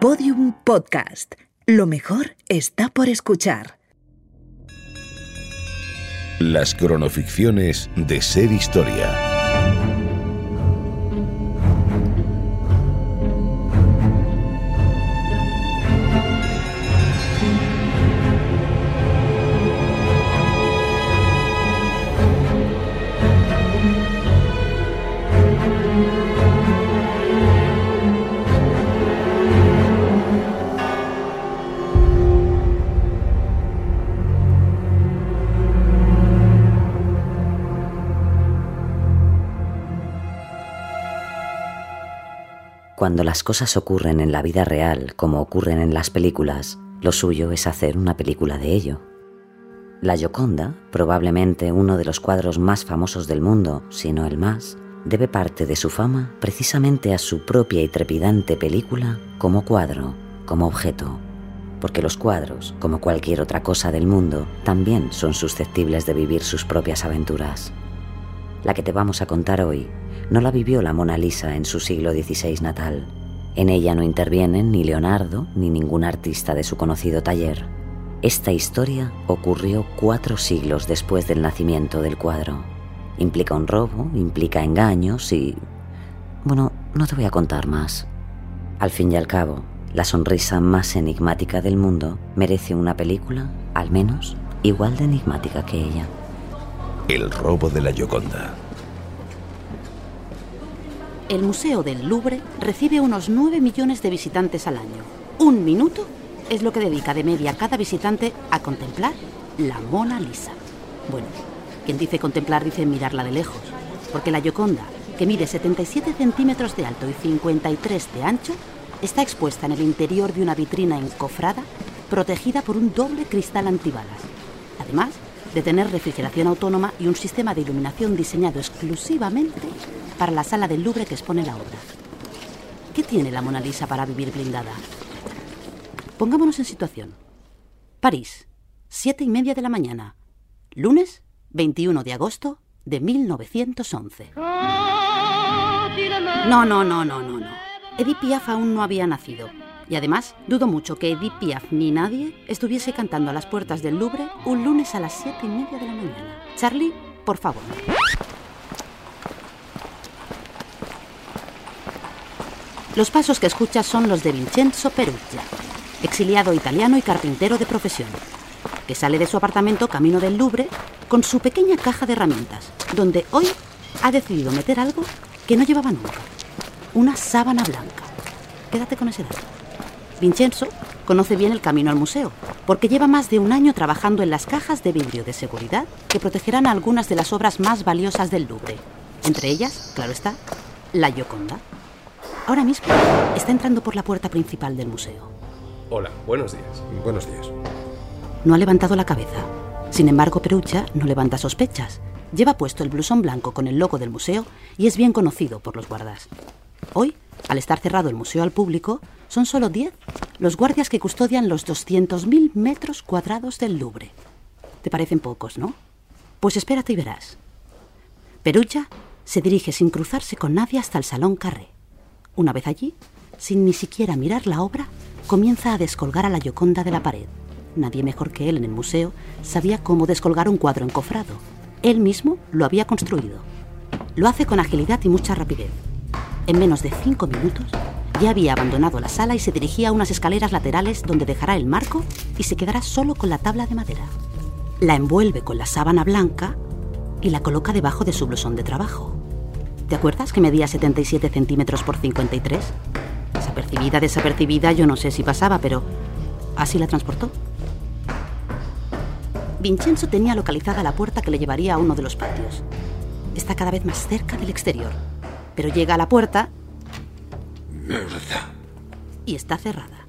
Podium Podcast. Lo mejor está por escuchar. Las cronoficciones de Ser Historia. Cuando las cosas ocurren en la vida real como ocurren en las películas, lo suyo es hacer una película de ello. La Gioconda, probablemente uno de los cuadros más famosos del mundo, si no el más, debe parte de su fama precisamente a su propia y trepidante película como cuadro, como objeto, porque los cuadros, como cualquier otra cosa del mundo, también son susceptibles de vivir sus propias aventuras. La que te vamos a contar hoy no la vivió la Mona Lisa en su siglo XVI natal. En ella no intervienen ni Leonardo ni ningún artista de su conocido taller. Esta historia ocurrió cuatro siglos después del nacimiento del cuadro. Implica un robo, implica engaños y... Bueno, no te voy a contar más. Al fin y al cabo, la sonrisa más enigmática del mundo merece una película, al menos, igual de enigmática que ella. El robo de la Gioconda. El Museo del Louvre recibe unos 9 millones de visitantes al año. Un minuto es lo que dedica de media cada visitante a contemplar la Mona Lisa. Bueno, quien dice contemplar dice mirarla de lejos, porque la Gioconda, que mide 77 centímetros de alto y 53 de ancho, está expuesta en el interior de una vitrina encofrada protegida por un doble cristal antibalas. Además de tener refrigeración autónoma y un sistema de iluminación diseñado exclusivamente para la sala del Louvre que expone la obra. ¿Qué tiene la Mona Lisa para vivir blindada? Pongámonos en situación. París, siete y media de la mañana. Lunes, 21 de agosto de 1911. No, no, no, no, no, no. Edith Piaf aún no había nacido. Y además, dudo mucho que Edith Piaf ni nadie estuviese cantando a las puertas del Louvre un lunes a las siete y media de la mañana. Charlie, por favor. Los pasos que escuchas son los de Vincenzo Perugia, exiliado italiano y carpintero de profesión, que sale de su apartamento camino del Louvre con su pequeña caja de herramientas, donde hoy ha decidido meter algo que no llevaba nunca, una sábana blanca. Quédate con ese dato. Vincenzo conoce bien el camino al museo, porque lleva más de un año trabajando en las cajas de vidrio de seguridad que protegerán algunas de las obras más valiosas del Louvre, entre ellas, claro está, la Gioconda. Ahora mismo está entrando por la puerta principal del museo. Hola, buenos días. Buenos días. No ha levantado la cabeza. Sin embargo, Perucha no levanta sospechas. Lleva puesto el blusón blanco con el logo del museo y es bien conocido por los guardas. Hoy, al estar cerrado el museo al público, son solo 10 los guardias que custodian los 200.000 metros cuadrados del Louvre. Te parecen pocos, ¿no? Pues espérate y verás. Perucha se dirige sin cruzarse con nadie hasta el Salón Carré. Una vez allí, sin ni siquiera mirar la obra, comienza a descolgar a la Gioconda de la pared. Nadie mejor que él en el museo sabía cómo descolgar un cuadro encofrado. Él mismo lo había construido. Lo hace con agilidad y mucha rapidez. En menos de cinco minutos ya había abandonado la sala y se dirigía a unas escaleras laterales donde dejará el marco y se quedará solo con la tabla de madera. La envuelve con la sábana blanca y la coloca debajo de su blusón de trabajo. ¿Te acuerdas que medía 77 centímetros por 53? Desapercibida, desapercibida, yo no sé si pasaba, pero así la transportó. Vincenzo tenía localizada la puerta que le llevaría a uno de los patios. Está cada vez más cerca del exterior, pero llega a la puerta y está cerrada.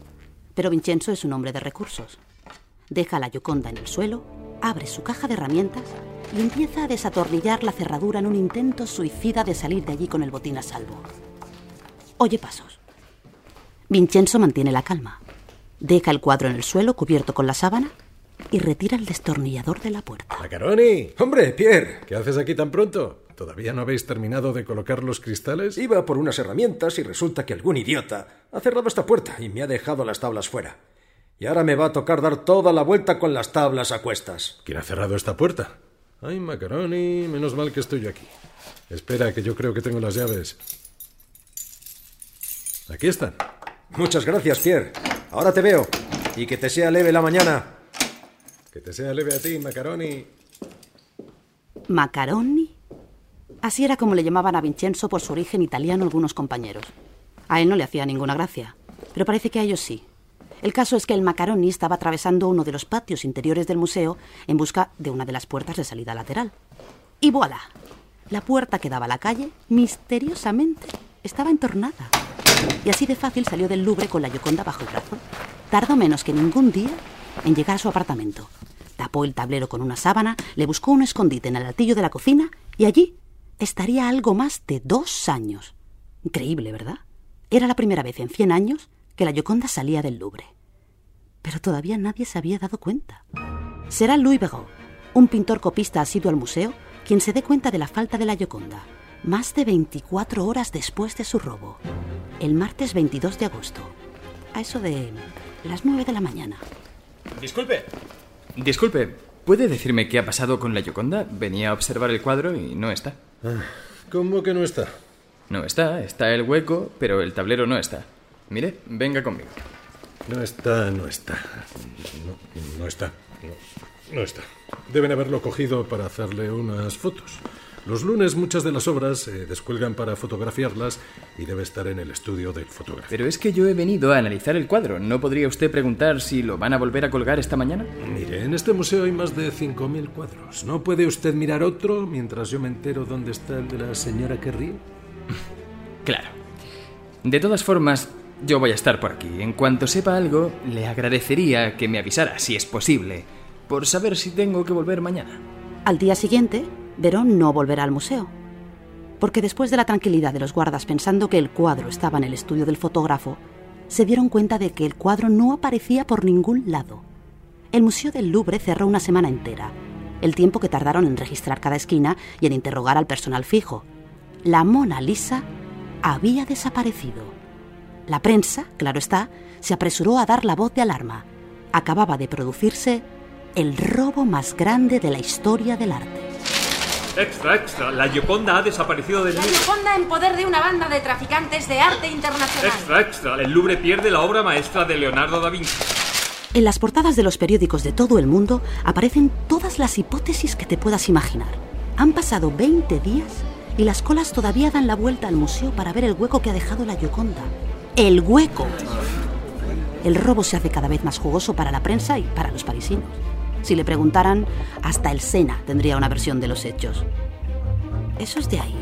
Pero Vincenzo es un hombre de recursos. Deja la Gioconda en el suelo, abre su caja de herramientas y empieza a desatornillar la cerradura en un intento suicida de salir de allí con el botín a salvo. Oye pasos. Vincenzo mantiene la calma. Deja el cuadro en el suelo cubierto con la sábana y retira el destornillador de la puerta. Macaroni. Hombre, Pierre, ¿qué haces aquí tan pronto? ¿Todavía no habéis terminado de colocar los cristales? Iba por unas herramientas y resulta que algún idiota Ha cerrado esta puerta y me ha dejado las tablas fuera. Y ahora me va a tocar dar toda la vuelta con las tablas a cuestas. ¿Quién ha cerrado esta puerta? Ay, macaroni, menos mal que estoy yo aquí. Espera, que yo creo que tengo las llaves. Aquí están. Muchas gracias, Pierre. Ahora te veo. Y que te sea leve la mañana. Que te sea leve a ti, macaroni. ¿Macaroni? Así era como le llamaban a Vincenzo por su origen italiano algunos compañeros. A él no le hacía ninguna gracia, pero parece que a ellos sí. El caso es que el Macaroni estaba atravesando uno de los patios interiores del museo en busca de una de las puertas de salida lateral. Y voilà, la puerta que daba a la calle, misteriosamente, estaba entornada. Y así de fácil salió del Louvre con la Gioconda bajo el brazo. Tardó menos que ningún día en llegar a su apartamento. Tapó el tablero con una sábana, le buscó un escondite en el altillo de la cocina y allí estaría algo más de dos años. Increíble, ¿verdad? Era la primera vez en cien años que la Gioconda salía del Louvre. Pero todavía nadie se había dado cuenta. Será Louis Béraud, un pintor copista asiduo al museo, quien se dé cuenta de la falta de la Gioconda, más de 24 horas después de su robo, el martes 22 de agosto, a eso de las 9 de la mañana. Disculpe. Disculpe, ¿puede decirme qué ha pasado con la Gioconda? Venía a observar el cuadro y no está. ¿Cómo que no está? No está, está el hueco, pero el tablero no está. Mire, venga conmigo. No está, no está. No, no está. No, no está. Deben haberlo cogido para hacerle unas fotos. Los lunes muchas de las obras se descuelgan para fotografiarlas y debe estar en el estudio del fotógrafo. Pero es que yo he venido a analizar el cuadro. ¿No podría usted preguntar si lo van a volver a colgar esta mañana? Mire, en este museo hay más de 5.000 cuadros. ¿No puede usted mirar otro mientras yo me entero dónde está el de la señora que ríe? Claro. De todas formas, yo voy a estar por aquí. En cuanto sepa algo, le agradecería que me avisara, si es posible, por saber si tengo que volver mañana. Al día siguiente, Verón no volverá al museo. Porque después de la tranquilidad de los guardas pensando que el cuadro estaba en el estudio del fotógrafo, se dieron cuenta de que el cuadro no aparecía por ningún lado. El Museo del Louvre cerró una semana entera, el tiempo que tardaron en registrar cada esquina y en interrogar al personal fijo. La Mona Lisa había desaparecido. La prensa, claro está, se apresuró a dar la voz de alarma. Acababa de producirse el robo más grande de la historia del arte. Extra, extra. La Gioconda ha desaparecido del La Louvre. Gioconda en poder de una banda de traficantes de arte internacional. Extra, extra. El Louvre pierde la obra maestra de Leonardo da Vinci. En las portadas de los periódicos de todo el mundo aparecen todas las hipótesis que te puedas imaginar. Han pasado 20 días y las colas todavía dan la vuelta al museo para ver el hueco que ha dejado la Gioconda. ¡El hueco! El robo se hace cada vez más jugoso para la prensa y para los parisinos. Si le preguntaran, hasta el Sena tendría una versión de los hechos. Esos de ahí,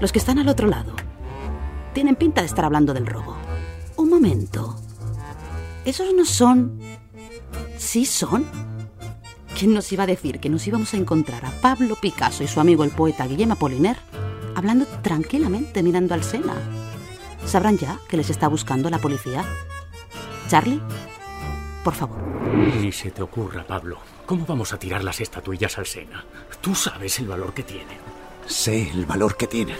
los que están al otro lado, tienen pinta de estar hablando del robo. Un momento. ¿Esos no son... ¿Sí son? ¿Quién nos iba a decir que nos íbamos a encontrar a Pablo Picasso y su amigo el poeta Guillem Apollinaire hablando tranquilamente mirando al Sena? ¿Sabrán ya que les está buscando la policía? Charlie, por favor. Ni se te ocurra, Pablo. ¿Cómo vamos a tirar las estatuillas al Sena? Tú sabes el valor que tienen. Sé el valor que tienen.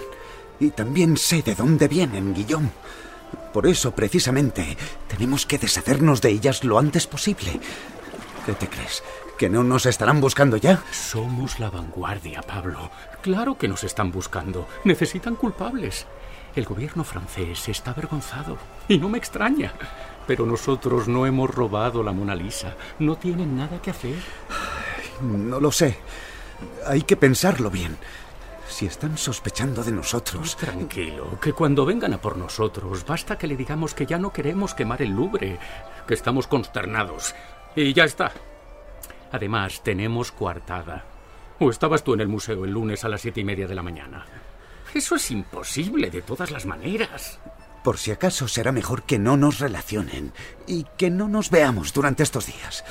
Y también sé de dónde vienen, Guillaume. Por eso, precisamente, tenemos que deshacernos de ellas lo antes posible. ¿Qué te crees? ¿Que no nos estarán buscando ya? Somos la vanguardia, Pablo. Claro que nos están buscando. Necesitan culpables. El gobierno francés está avergonzado. Y no me extraña. Pero nosotros no hemos robado la Mona Lisa. No tienen nada que hacer. No lo sé. Hay que pensarlo bien. Si están sospechando de nosotros. Tranquilo, que cuando vengan a por nosotros, basta que le digamos que ya no queremos quemar el Louvre, que estamos consternados. Y ya está. Además, tenemos coartada. ¿O estabas tú en el museo el lunes a las siete y media de la mañana? Eso es imposible de todas las maneras. Por si acaso será mejor que no nos relacionen y que no nos veamos durante estos días.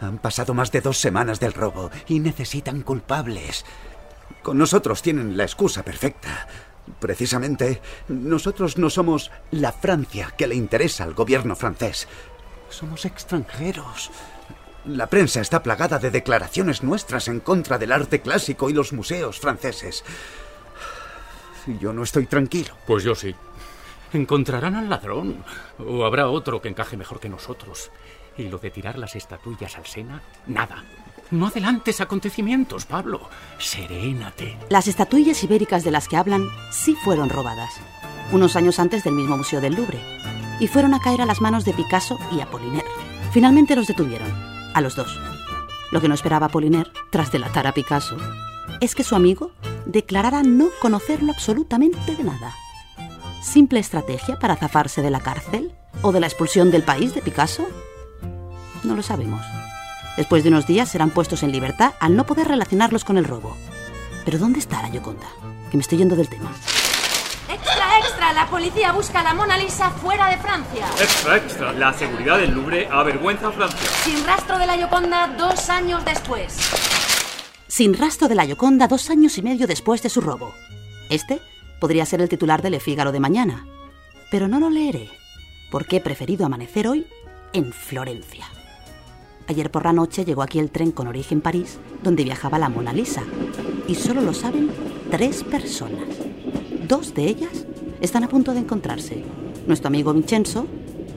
Han pasado más de dos semanas del robo y necesitan culpables. Con nosotros tienen la excusa perfecta. Precisamente, nosotros no somos la Francia que le interesa al gobierno francés. Somos extranjeros. La prensa está plagada de declaraciones nuestras en contra del arte clásico y los museos franceses. Yo no estoy tranquilo. Pues yo sí. Encontrarán al ladrón. O habrá otro que encaje mejor que nosotros. Y lo de tirar las estatuillas al Sena, nada. No adelantes acontecimientos, Pablo. Serénate. Las estatuillas ibéricas de las que hablan sí fueron robadas, unos años antes del mismo Museo del Louvre, y fueron a caer a las manos de Picasso y Apollinaire. Finalmente los detuvieron, a los dos. Lo que no esperaba Apollinaire, tras delatar a Picasso, es que su amigo declarara no conocerlo absolutamente de nada. ¿Simple estrategia para zafarse de la cárcel? ¿O de la expulsión del país de Picasso? No lo sabemos. Después de unos días serán puestos en libertad al no poder relacionarlos con el robo. Pero ¿dónde está la Yoconda? Que me estoy yendo del tema. ¡Extra, extra! La policía busca a la Mona Lisa fuera de Francia. Extra, extra. La seguridad del Louvre avergüenza a Francia. Sin rastro de la Yoconda dos años después. Sin rastro de la Yoconda dos años y medio después de su robo. Este podría ser el titular del Le Figaro de mañana. Pero no lo leeré, porque he preferido amanecer hoy en Florencia. Ayer por la noche llegó aquí el tren con origen París, donde viajaba la Mona Lisa. Y solo lo saben tres personas. Dos de ellas están a punto de encontrarse. Nuestro amigo Vincenzo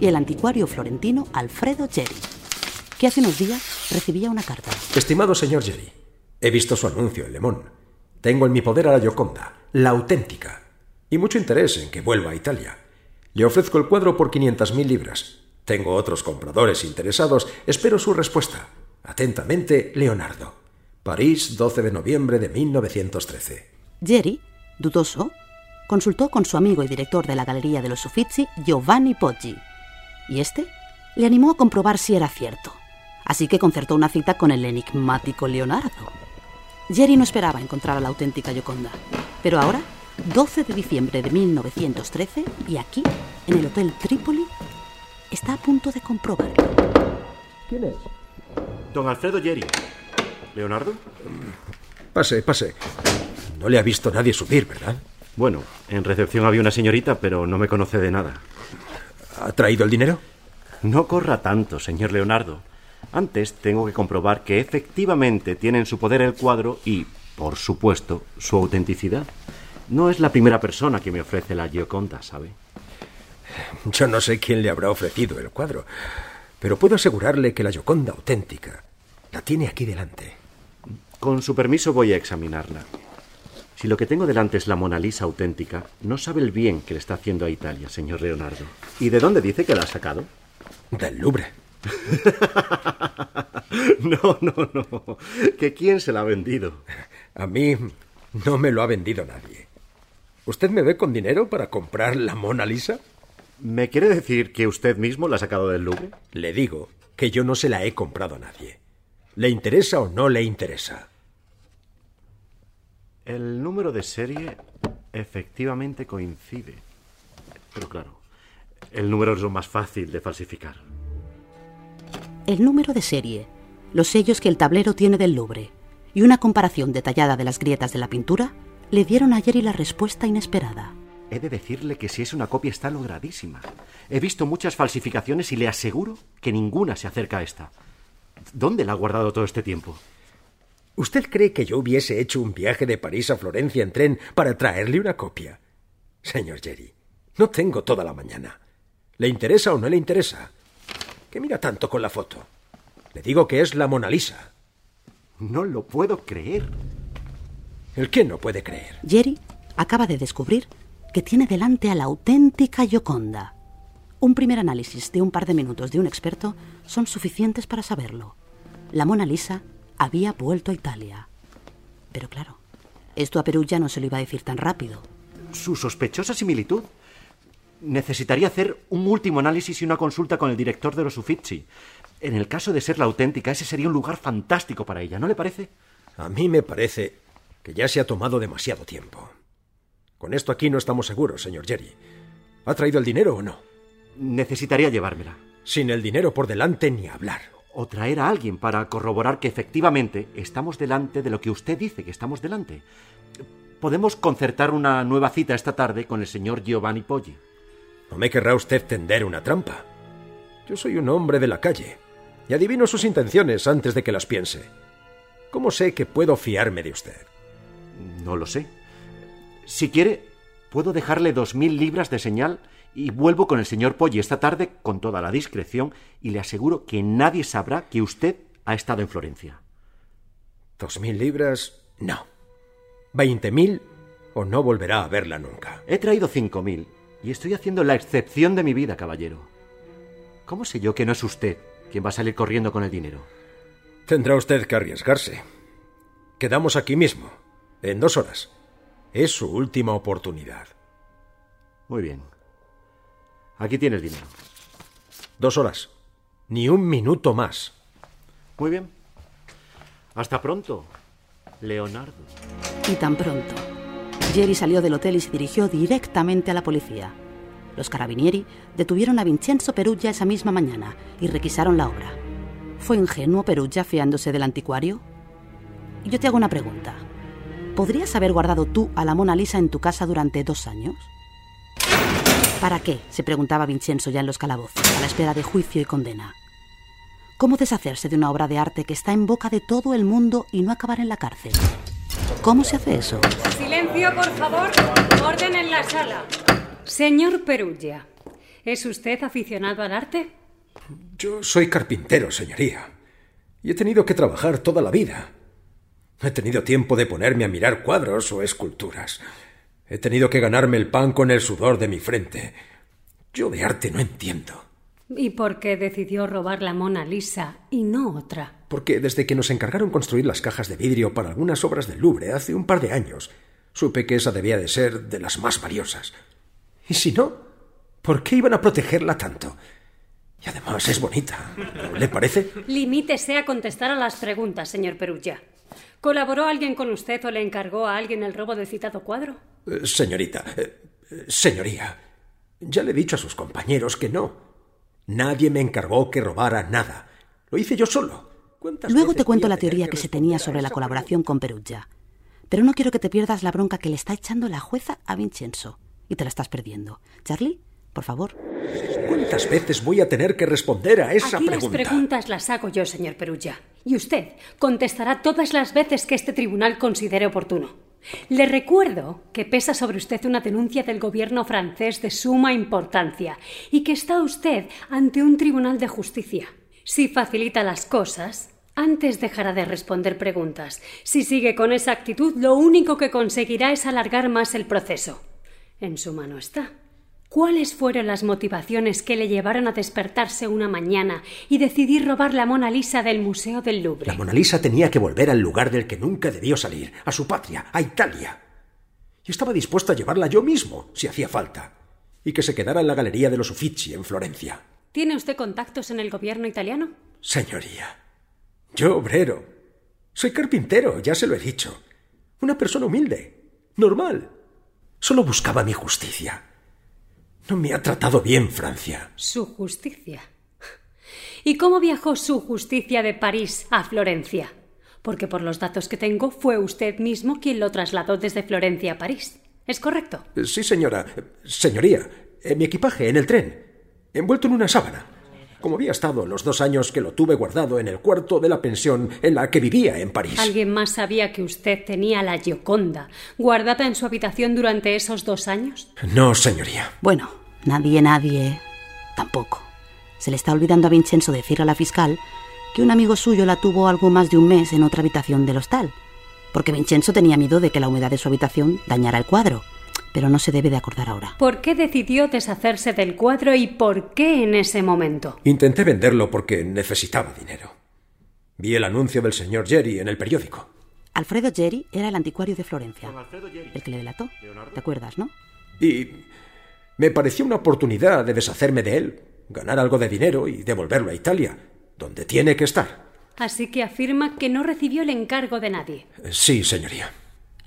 y el anticuario florentino Alfredo Geri, que hace unos días recibía una carta. Estimado señor Jerry, he visto su anuncio en Le Monde. Tengo en mi poder a la Gioconda, la auténtica, y mucho interés en que vuelva a Italia. Le ofrezco el cuadro por 500.000 libras. Tengo otros compradores interesados. Espero su respuesta. Atentamente, Leonardo. París, 12 de noviembre de 1913. Jerry, dudoso, consultó con su amigo y director de la Galería de los Uffizi, Giovanni Poggi. Y este le animó a comprobar si era cierto. Así que concertó una cita con el enigmático Leonardo. Jerry no esperaba encontrar a la auténtica Gioconda. Pero ahora, 12 de diciembre de 1913, y aquí, en el Hotel Trípoli, está a punto de comprobar. ¿Quién es? Don Alfredo Jerry. ¿Leonardo? Pase, pase. No le ha visto nadie subir, ¿verdad? Bueno, en recepción había una señorita, pero no me conoce de nada. ¿Ha traído el dinero? No corra tanto, señor Leonardo. Antes tengo que comprobar que efectivamente tiene en su poder el cuadro y, por supuesto, su autenticidad. No es la primera persona que me ofrece la Gioconda, ¿sabe? Yo no sé quién le habrá ofrecido el cuadro, pero puedo asegurarle que la Gioconda auténtica la tiene aquí delante. Con su permiso voy a examinarla. Si lo que tengo delante es la Mona Lisa auténtica, no sabe el bien que le está haciendo a Italia, señor Leonardo. ¿Y de dónde dice que la ha sacado? Del Louvre. no, no, no. ¿Que quién se la ha vendido? A mí no me lo ha vendido nadie. ¿Usted me ve con dinero para comprar la Mona Lisa? ¿Me quiere decir que usted mismo la ha sacado del Louvre? Le digo que yo no se la he comprado a nadie. ¿Le interesa o no le interesa? El número de serie efectivamente coincide. Pero claro, el número es lo más fácil de falsificar. El número de serie, los sellos que el tablero tiene del Louvre y una comparación detallada de las grietas de la pintura le dieron a Jerry la respuesta inesperada. He de decirle que si es una copia está logradísima. He visto muchas falsificaciones y le aseguro que ninguna se acerca a esta. ¿Dónde la ha guardado todo este tiempo? ¿Usted cree que yo hubiese hecho un viaje de París a Florencia en tren para traerle una copia? Señor Jerry, no tengo toda la mañana. ¿Le interesa o no le interesa? ¿Qué mira tanto con la foto? Le digo que es la Mona Lisa. No lo puedo creer. ¿El qué no puede creer? Jerry acaba de descubrir que tiene delante a la auténtica Gioconda. Un primer análisis de un par de minutos de un experto son suficientes para saberlo. La Mona Lisa había vuelto a Italia. Pero claro, esto a Perugia no se lo iba a decir tan rápido. Su sospechosa similitud. Necesitaría hacer un último análisis y una consulta con el director de los Uffizi. En el caso de ser la auténtica, ese sería un lugar fantástico para ella, ¿no le parece? A mí me parece que ya se ha tomado demasiado tiempo. Con esto aquí no estamos seguros, señor Jerry. ¿Ha traído el dinero o no? Necesitaría llevármela. Sin el dinero por delante ni hablar. O traer a alguien para corroborar que efectivamente estamos delante de lo que usted dice que estamos delante. Podemos concertar una nueva cita esta tarde con el señor Giovanni Poggi. No me querrá usted tender una trampa. Yo soy un hombre de la calle y adivino sus intenciones antes de que las piense. ¿Cómo sé que puedo fiarme de usted? No lo sé. Si quiere, puedo dejarle dos mil libras de señal Y vuelvo con el señor Polly esta tarde con toda la discreción y le aseguro que nadie sabrá que usted ha estado en Florencia. ¿Dos mil libras? No. ¿Veinte mil? O no volverá a verla nunca. He traído cinco mil y estoy haciendo la excepción de mi vida, caballero. ¿Cómo sé yo que no es usted quien va a salir corriendo con el dinero? Tendrá usted que arriesgarse. Quedamos aquí mismo, en dos horas. Es su última oportunidad. Muy bien. Aquí tienes dinero. Dos horas. Ni un minuto más. Muy bien. Hasta pronto, Leonardo. Y tan pronto. Jerry salió del hotel y se dirigió directamente a la policía. Los carabinieri detuvieron a Vincenzo Perugia esa misma mañana y requisaron la obra. ¿Fue ingenuo Perugia fiándose del anticuario? Yo te hago una pregunta. ¿Podrías haber guardado tú a la Mona Lisa en tu casa durante dos años? ¿Para qué? se preguntaba Vincenzo ya en los calabozos, a la espera de juicio y condena. ¿Cómo deshacerse de una obra de arte que está en boca de todo el mundo y no acabar en la cárcel? ¿Cómo se hace eso? Silencio, por favor. Orden en la sala. Señor Perugia, ¿es usted aficionado al arte? Yo soy carpintero, señoría. Y he tenido que trabajar toda la vida. He tenido tiempo de ponerme a mirar cuadros o esculturas. He tenido que ganarme el pan con el sudor de mi frente. Yo de arte no entiendo. ¿Y por qué decidió robar la Mona Lisa y no otra? Porque desde que nos encargaron construir las cajas de vidrio para algunas obras del Louvre hace un par de años, supe que esa debía de ser de las más valiosas. Y si no, ¿por qué iban a protegerla tanto? Y además es bonita, ¿no le parece? Limítese a contestar a las preguntas, señor Perugia. ¿Colaboró alguien con usted o le encargó a alguien el robo del citado cuadro? Eh, señorita, eh, señoría, ya le he dicho a sus compañeros que no. Nadie me encargó que robara nada. Lo hice yo solo. Luego te cuento la teoría que se tenía sobre la colaboración con Perugia. Pero no quiero que te pierdas la bronca que le está echando la jueza a Vincenzo. Y te la estás perdiendo. Charlie, por favor. ¿Cuántas veces voy a tener que responder a esa Aquí pregunta? las preguntas las hago yo, señor Perugia. Y usted contestará todas las veces que este tribunal considere oportuno. Le recuerdo que pesa sobre usted una denuncia del gobierno francés de suma importancia y que está usted ante un tribunal de justicia. Si facilita las cosas, antes dejará de responder preguntas. Si sigue con esa actitud, lo único que conseguirá es alargar más el proceso. En su mano está. ¿Cuáles fueron las motivaciones que le llevaron a despertarse una mañana y decidir robar la Mona Lisa del Museo del Louvre? La Mona Lisa tenía que volver al lugar del que nunca debió salir, a su patria, a Italia. Y estaba dispuesto a llevarla yo mismo, si hacía falta, y que se quedara en la Galería de los Uffizi, en Florencia. ¿Tiene usted contactos en el gobierno italiano? Señoría, yo obrero. Soy carpintero, ya se lo he dicho. Una persona humilde, normal. Solo buscaba mi justicia. No me ha tratado bien Francia. Su justicia. ¿Y cómo viajó su justicia de París a Florencia? Porque por los datos que tengo fue usted mismo quien lo trasladó desde Florencia a París. ¿Es correcto? Sí, señora. Señoría, en mi equipaje, en el tren, envuelto en una sábana. Como había estado los dos años que lo tuve guardado en el cuarto de la pensión en la que vivía en París. ¿Alguien más sabía que usted tenía la Gioconda guardada en su habitación durante esos dos años? No, señoría. Bueno, nadie, nadie. Tampoco. Se le está olvidando a Vincenzo decir a la fiscal que un amigo suyo la tuvo algo más de un mes en otra habitación del hostal. Porque Vincenzo tenía miedo de que la humedad de su habitación dañara el cuadro. Pero no se debe de acordar ahora. ¿Por qué decidió deshacerse del cuadro y por qué en ese momento? Intenté venderlo porque necesitaba dinero. Vi el anuncio del señor Jerry en el periódico. Alfredo Jerry era el anticuario de Florencia. El que le delató. ¿Te acuerdas, no? Y me pareció una oportunidad de deshacerme de él, ganar algo de dinero y devolverlo a Italia, donde tiene que estar. Así que afirma que no recibió el encargo de nadie. Sí, señoría.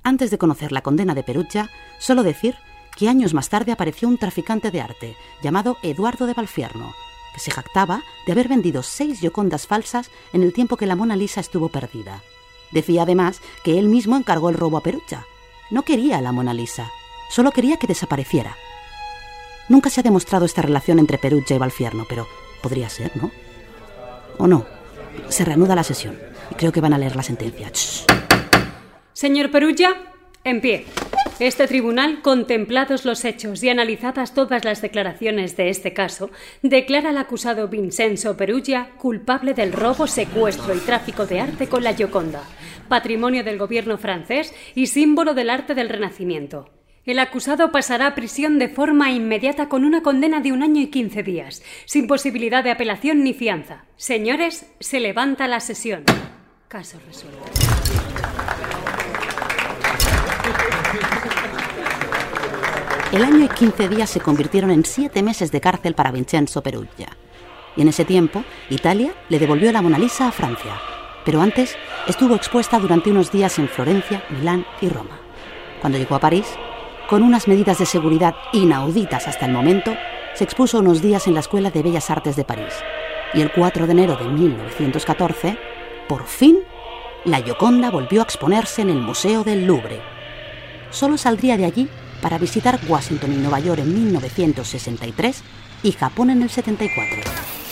Antes de conocer la condena de Perugia, solo decir que años más tarde apareció un traficante de arte llamado Eduardo de Valfierno, que se jactaba de haber vendido seis Giocondas falsas en el tiempo que la Mona Lisa estuvo perdida. Decía además que él mismo encargó el robo a Perugia. No quería la Mona Lisa, solo quería que desapareciera. Nunca se ha demostrado esta relación entre Perugia y Valfierno, pero podría ser, ¿no? ¿O no? Se reanuda la sesión y creo que van a leer la sentencia. Señor Perugia, en pie. Este tribunal, contemplados los hechos y analizadas todas las declaraciones de este caso, declara al acusado Vincenzo Perugia culpable del robo, secuestro y tráfico de arte con la Gioconda, patrimonio del gobierno francés y símbolo del arte del Renacimiento. El acusado pasará a prisión de forma inmediata con una condena de un año y quince días, sin posibilidad de apelación ni fianza. Señores, se levanta la sesión. Caso resuelto. El año y 15 días se convirtieron en siete meses de cárcel para Vincenzo Perugia. Y en ese tiempo, Italia le devolvió la Mona Lisa a Francia. Pero antes estuvo expuesta durante unos días en Florencia, Milán y Roma. Cuando llegó a París, con unas medidas de seguridad inauditas hasta el momento, se expuso unos días en la Escuela de Bellas Artes de París. Y el 4 de enero de 1914, por fin, la Gioconda volvió a exponerse en el Museo del Louvre. Solo saldría de allí para visitar Washington y Nueva York en 1963 y Japón en el 74,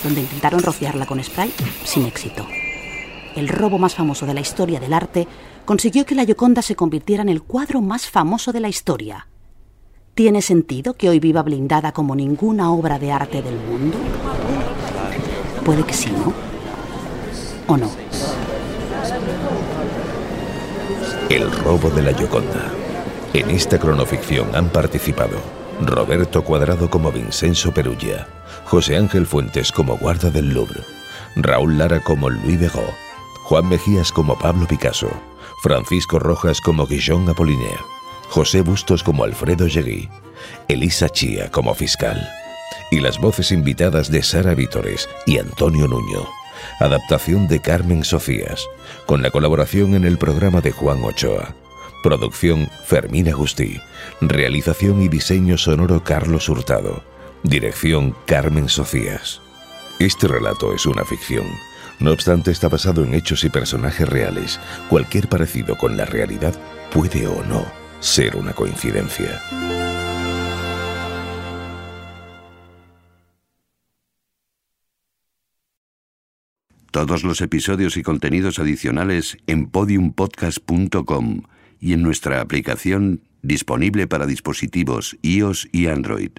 donde intentaron rociarla con spray sin éxito. El robo más famoso de la historia del arte consiguió que la Gioconda se convirtiera en el cuadro más famoso de la historia. ¿Tiene sentido que hoy viva blindada como ninguna obra de arte del mundo? Puede que sí, ¿no? ¿O no? El robo de la Gioconda. En esta cronoficción han participado Roberto Cuadrado como Vincenzo Perugia, José Ángel Fuentes como guarda del Louvre, Raúl Lara como Louis Begó, Juan Mejías como Pablo Picasso, Francisco Rojas como Guillaume Apollinaire, José Bustos como Alfredo Lleguí, Elisa Chía como fiscal y las voces invitadas de Sara Vítores y Antonio Nuño. Adaptación de Carmen Sofías, con la colaboración en el programa de Juan Ochoa. Producción Fermín Agustí. Realización y diseño sonoro Carlos Hurtado. Dirección Carmen Sofías. Este relato es una ficción. No obstante, está basado en hechos y personajes reales. Cualquier parecido con la realidad puede o no ser una coincidencia. Todos los episodios y contenidos adicionales en podiumpodcast.com y en nuestra aplicación disponible para dispositivos iOS y Android.